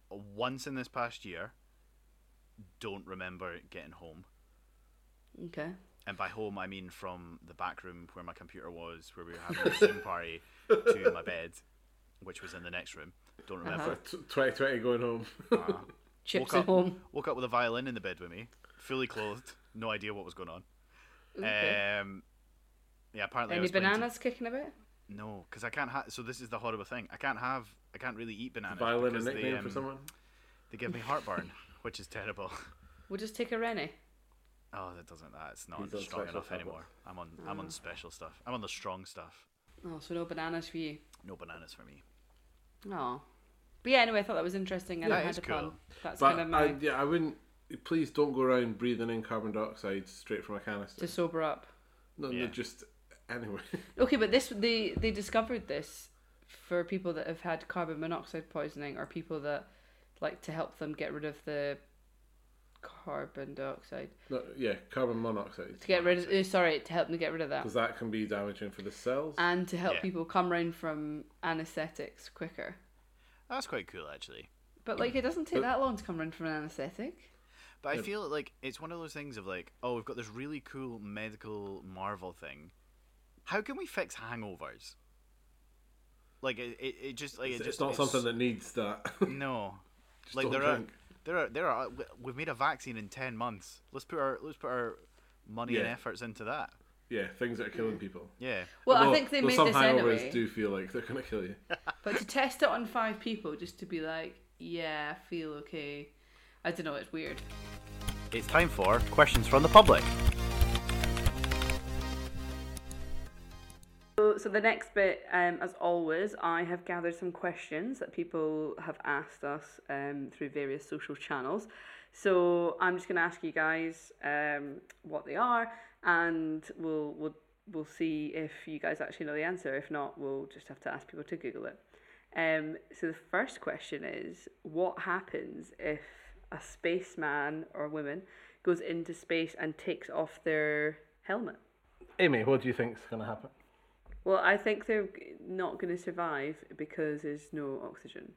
Once in this past year, don't remember getting home. Okay. And by home, I mean from the back room where my computer was, where we were having a Zoom party, to <laughs> my bed, which was in the next room. Don't remember. Uh-huh. 2020 going home. Uh, <laughs> Chips woke at up, home. Woke up with a violin in the bed with me, fully clothed, no idea what was going on. Okay. Um, yeah, apparently I Any was playing to- bananas kicking about? No, because I can't have. So this is the horrible thing. I can't have. I can't really eat bananas. Violin a nickname they, for um, someone? They give me heartburn, which is terrible. <laughs> We'll just take a Rennie. Oh, that doesn't. That's not He's strong enough tablets. anymore. I'm on. I'm on ah. special stuff. I'm on the strong stuff. Oh, so no bananas for you. No bananas for me. Oh. But yeah, anyway, I thought that was interesting and Yeah, I had a fun. cool. That's But kind of my I, yeah, I wouldn't. Please don't go around breathing in carbon dioxide straight from a canister. to sober up. no, no, just anyway. <laughs> Okay, but this they they discovered this for people that have had carbon monoxide poisoning or people that like to help them get rid of the carbon dioxide no, yeah, carbon monoxide to get rid of uh, sorry to help them get rid of that because that can be damaging for the cells. and to help Yeah. people come round from anesthetics quicker. That's quite cool, actually. But like it doesn't take that long to come round from an anesthetic. But I feel like it's one of those things of like, oh, we've got this really cool medical marvel thing. How can we fix hangovers? Like it, it, it just like it's, it it's just not something that needs that. <laughs> no. Like there drink. are there are there are we've made a vaccine in ten months. Let's put our let's put our money and efforts into that. yeah, things that are killing people. Yeah. Well, I think they though made some this hangovers anyway. do feel like they're gonna kill you. <laughs> But to test it on five people just to be like, yeah, I feel okay. I don't know, it's weird. It's time for questions from the public. So, so the next bit, um, as always, I have gathered some questions that people have asked us um, through various social channels. So I'm just going to ask you guys um, what they are, and we'll we'll we'll see if you guys actually know the answer. If not, we'll just have to ask people to Google it. Um, so the first question is, what happens if a spaceman or woman goes into space and takes off their helmet? Amy, what do you think is gonna happen? Well, I think they're not going to survive because there's no oxygen,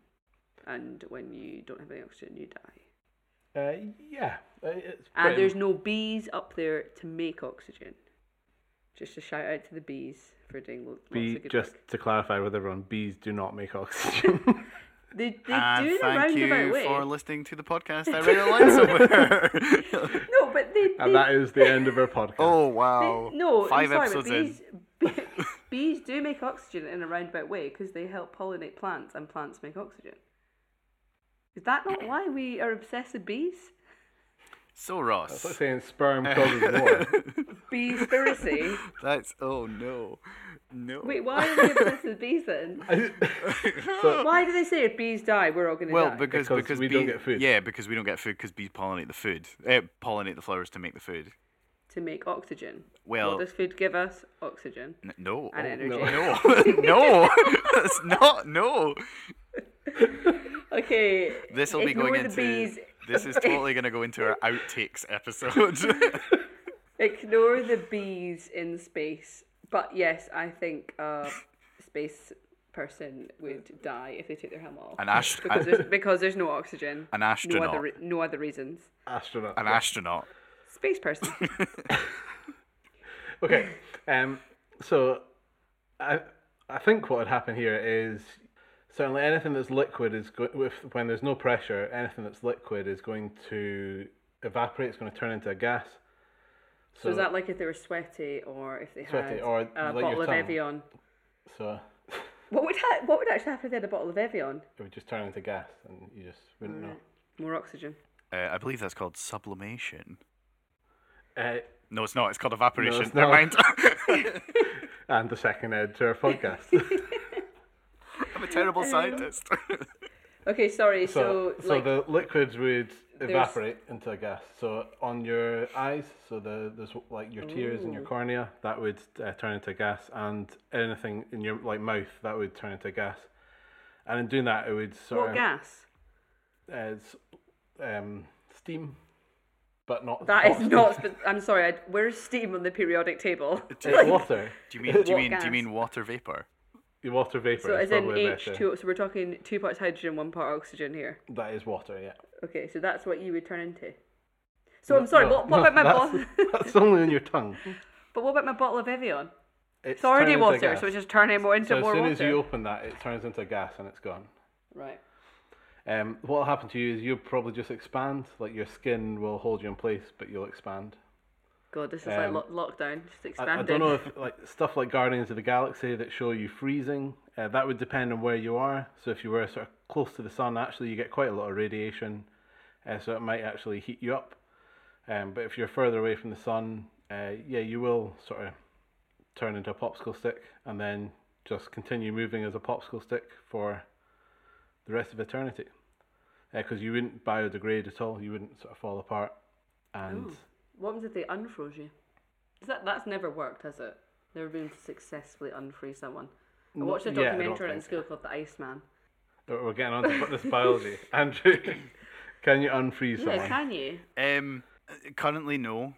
and when you don't have any oxygen, you die. Uh, yeah, uh, it's And there's no bees up there to make oxygen. Just a shout out to the bees for doing lo- lots Bee, of good just work. to clarify with everyone, bees do not make oxygen. <laughs> <laughs> They, they and do in a thank you for listening to the podcast. <laughs> I read it online somewhere. No, but they. they and that is the end of our podcast. oh they- wow! no, five I'm sorry, episodes but in. bees, bees do make oxygen in a roundabout way because they help pollinate plants, and plants make oxygen. Is that not why we are obsessed with bees? So It's Ross, like saying sperm causes war. <laughs> Beespiracy. that's oh no, no. Wait, why are we obsessed with bees then? <laughs> <laughs> why do they say if bees die, we're all going to Well, die? because Because because we bee- don't get food. Yeah, because we don't get food because bees pollinate the food, uh, pollinate the flowers to make the food. To make oxygen. Well- what does food give us? Oxygen. N- no, And Oh, energy. no, <laughs> <laughs> no, that's not no. <laughs> Okay. This will be going the into. bees. This is totally going to go into our outtakes episode. Ignore the bees in space. But yes, I think a space person would die if they took their helmet off. An ast- because, there's, because there's no oxygen. An No astronaut. other, re- no other reasons. Astronaut. An astronaut. Space person. <laughs> Okay. Um. So, I I think what would happen here is certainly anything that's liquid is go- with when there's no pressure, anything that's liquid is going to evaporate. It's going to turn into a gas. so is that like if they were sweaty or if they Sweaty, had or a like bottle of. Evian? so? <laughs> What would ha- what would actually happen if they had a bottle of Evian? It would just turn into gas, and you just wouldn't know. More oxygen. Uh, I believe that's called sublimation. Uh, No, it's not. It's called evaporation. it's Never not. mind. <laughs> and the second ed to our podcast. <laughs> I'm a terrible scientist. <laughs> Okay, sorry. So, so, so the liquids would There's- evaporate into a gas. So on your eyes, so the there's like your tears and your cornea, that would uh, turn into gas, and anything in your like mouth that would turn into gas. And in doing that, it would sort what of gas? uh, s- um, steam, but not. That hot is steam. not. <laughs> Spe- I'm sorry. I, where's steam on the periodic table? It's <laughs> water. do you mean? Do you What mean? Do you mean water vapor? The water vapor So is as in H two. So we're talking two parts hydrogen, one part oxygen here. That is water. Yeah. Okay, so that's what you would turn into. So I'm sorry. No, what, what no, about my bottle? <laughs> that's only in your tongue. but what about my bottle of Evian? It's It's already turning water, so it's just turning more into So as soon water. as you open that, it turns into gas and it's gone. Right. Um, what will happen to you is you'll probably just expand, like your skin will hold you in place, but you'll expand. God, this is Um, like lo- lockdown. Just I, expanding. I don't know if <laughs> like stuff like Guardians of the Galaxy that show you freezing, uh, that would depend on where you are. So if you were sort of close to the sun, actually you get quite a lot of radiation, uh, so it might actually heat you up. Um, but if you're further away from the sun, uh, yeah, you will sort of turn into a popsicle stick and then just continue moving as a popsicle stick for the rest of eternity. Because you wouldn't biodegrade at all, you wouldn't sort of fall apart. And Oh. What happens if they unfroze you? Is that that's never worked, has it? Never been able to successfully unfreeze someone. I watched a yeah, documentary in think. school called The Iceman. We're we're getting on to this biology. <laughs> Andrew, can you unfreeze Yeah, someone? can you? Um, currently no.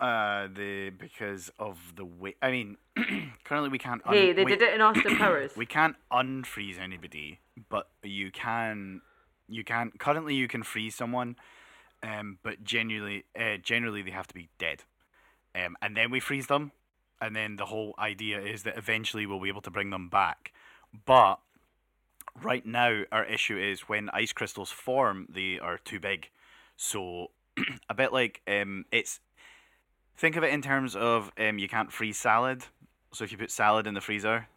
Uh, the because of the way. I mean, <clears throat> currently we can't. Un- hey, they we, did it in Austin Powers. <coughs> We can't unfreeze anybody, but you can. You can't currently you can freeze someone, um, but generally, uh, generally they have to be dead, um, and then we freeze them, and then the whole idea is that eventually we'll be able to bring them back, but right now our issue is when ice crystals form they are too big. So <clears throat> a bit like um it's think of it in terms of um you can't freeze salad. So if you put salad in the freezer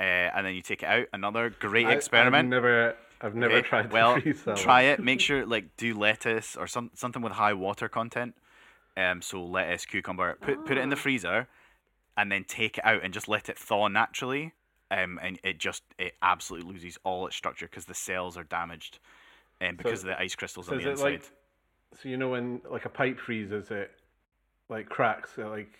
uh, and then you take it out another great I- experiment. I've never, I've never Okay, tried to well, <laughs> freeze salad. try it. Make sure like do lettuce or some something with high water content. Um, so lettuce, cucumber. Put put it in the Ah. freezer, and then take it out and just let it thaw naturally. Um, and it just it absolutely loses all its structure because the cells are damaged, um, because of the ice crystals So on is the it inside. like, so you know when like a pipe freezes, it like cracks, it like,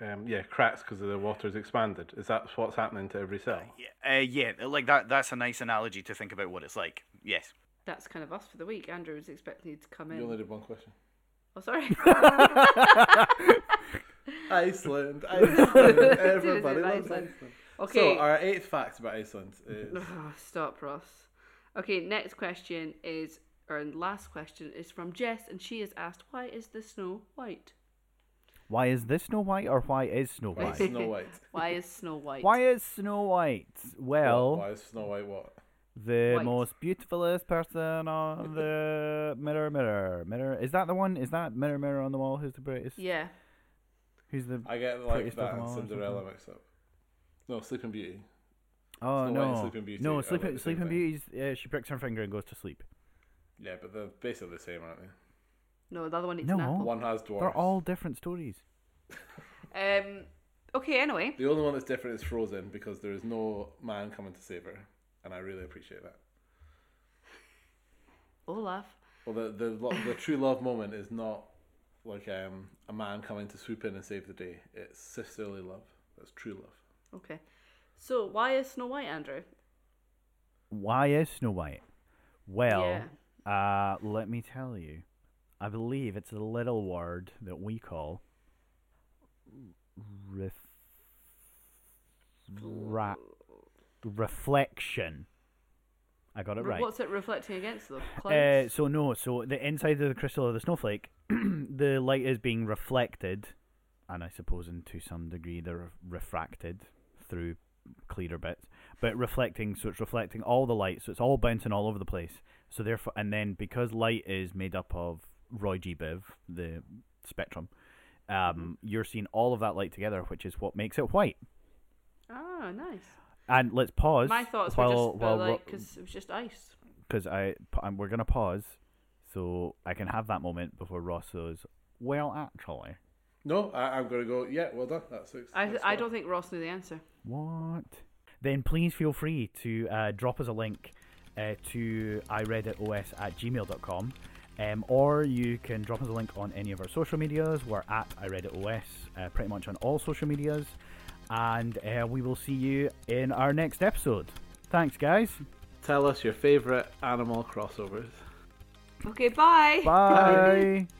um, yeah, cracks because the water water's expanded. Is that what's happening to every cell? Yeah, uh, yeah, like that. That's a nice analogy to think about what it's like. Yes. That's kind of us for the week. Andrew was expecting you to come in. You only did one question. Oh, sorry. <laughs> Iceland, Iceland, <laughs> everybody loves Iceland. Okay. So our eighth fact about Iceland is <sighs> Oh, stop, Ross. Okay, next question is, or last question is from Jess, and she has asked, "Why is the snow white? Why is this Snow White or why is Snow why White? is Snow White. <laughs> Why is snow white? why is Snow White? Well, why is Snow White what? the White. most beautifulest person on <laughs> the mirror, mirror, mirror. Is that the one? Is that mirror, mirror on the wall? Who's the greatest? Yeah. Who's the? I get like that them and Cinderella something? mixed up. No, Sleeping Beauty. Oh Snow White and no, Sleeping Beauty no, Sleeping like the Sleeping thing. Beauty's. Uh, she pricks her finger and goes to sleep. Yeah, but they're basically the same, aren't they? No, the other one eats No. an apple. One has dwarfs. They're all different stories. Um. Okay. Anyway. The only one that's different is Frozen because there is no man coming to save her, and I really appreciate that. Olaf. Well, the the lo- the true love moment is not like um, a man coming to swoop in and save the day. It's sisterly love. That's true love. Okay. So why is Snow White, Andrew? Why is Snow White? Well, uh, let me tell you. I believe it's a little word that we call ref- ra- reflection. I got it right. What's it reflecting against though? Uh, so no, so the inside of the crystal of the snowflake, <clears throat> the light is being reflected, and I suppose in to some degree they're refracted through clearer bits, but reflecting. So it's reflecting all the light, so it's all bouncing all over the place. So therefore, and then because light is made up of Roy G. Biv, the spectrum, um, you're seeing all of that light together, which is what makes it white. Ah, nice. And let's pause. My thoughts while, were just while like because it was just ice. because I p- I'm, we're gonna pause, so I can have that moment before Ross says, "Well, actually, No, I, I'm going to go. Yeah, well done. That's, that's I that's I don't think Ross knew the answer. what?" Then please feel free to uh, drop us a link uh, to iRedditOS at gmail.com. Um, or you can drop us a link on any of our social medias. We're at I read iRedditOS, uh, pretty much on all social medias. And uh, we will see you in our next episode. Thanks, guys. Tell us your favourite animal crossovers. Okay, bye. Bye. <laughs>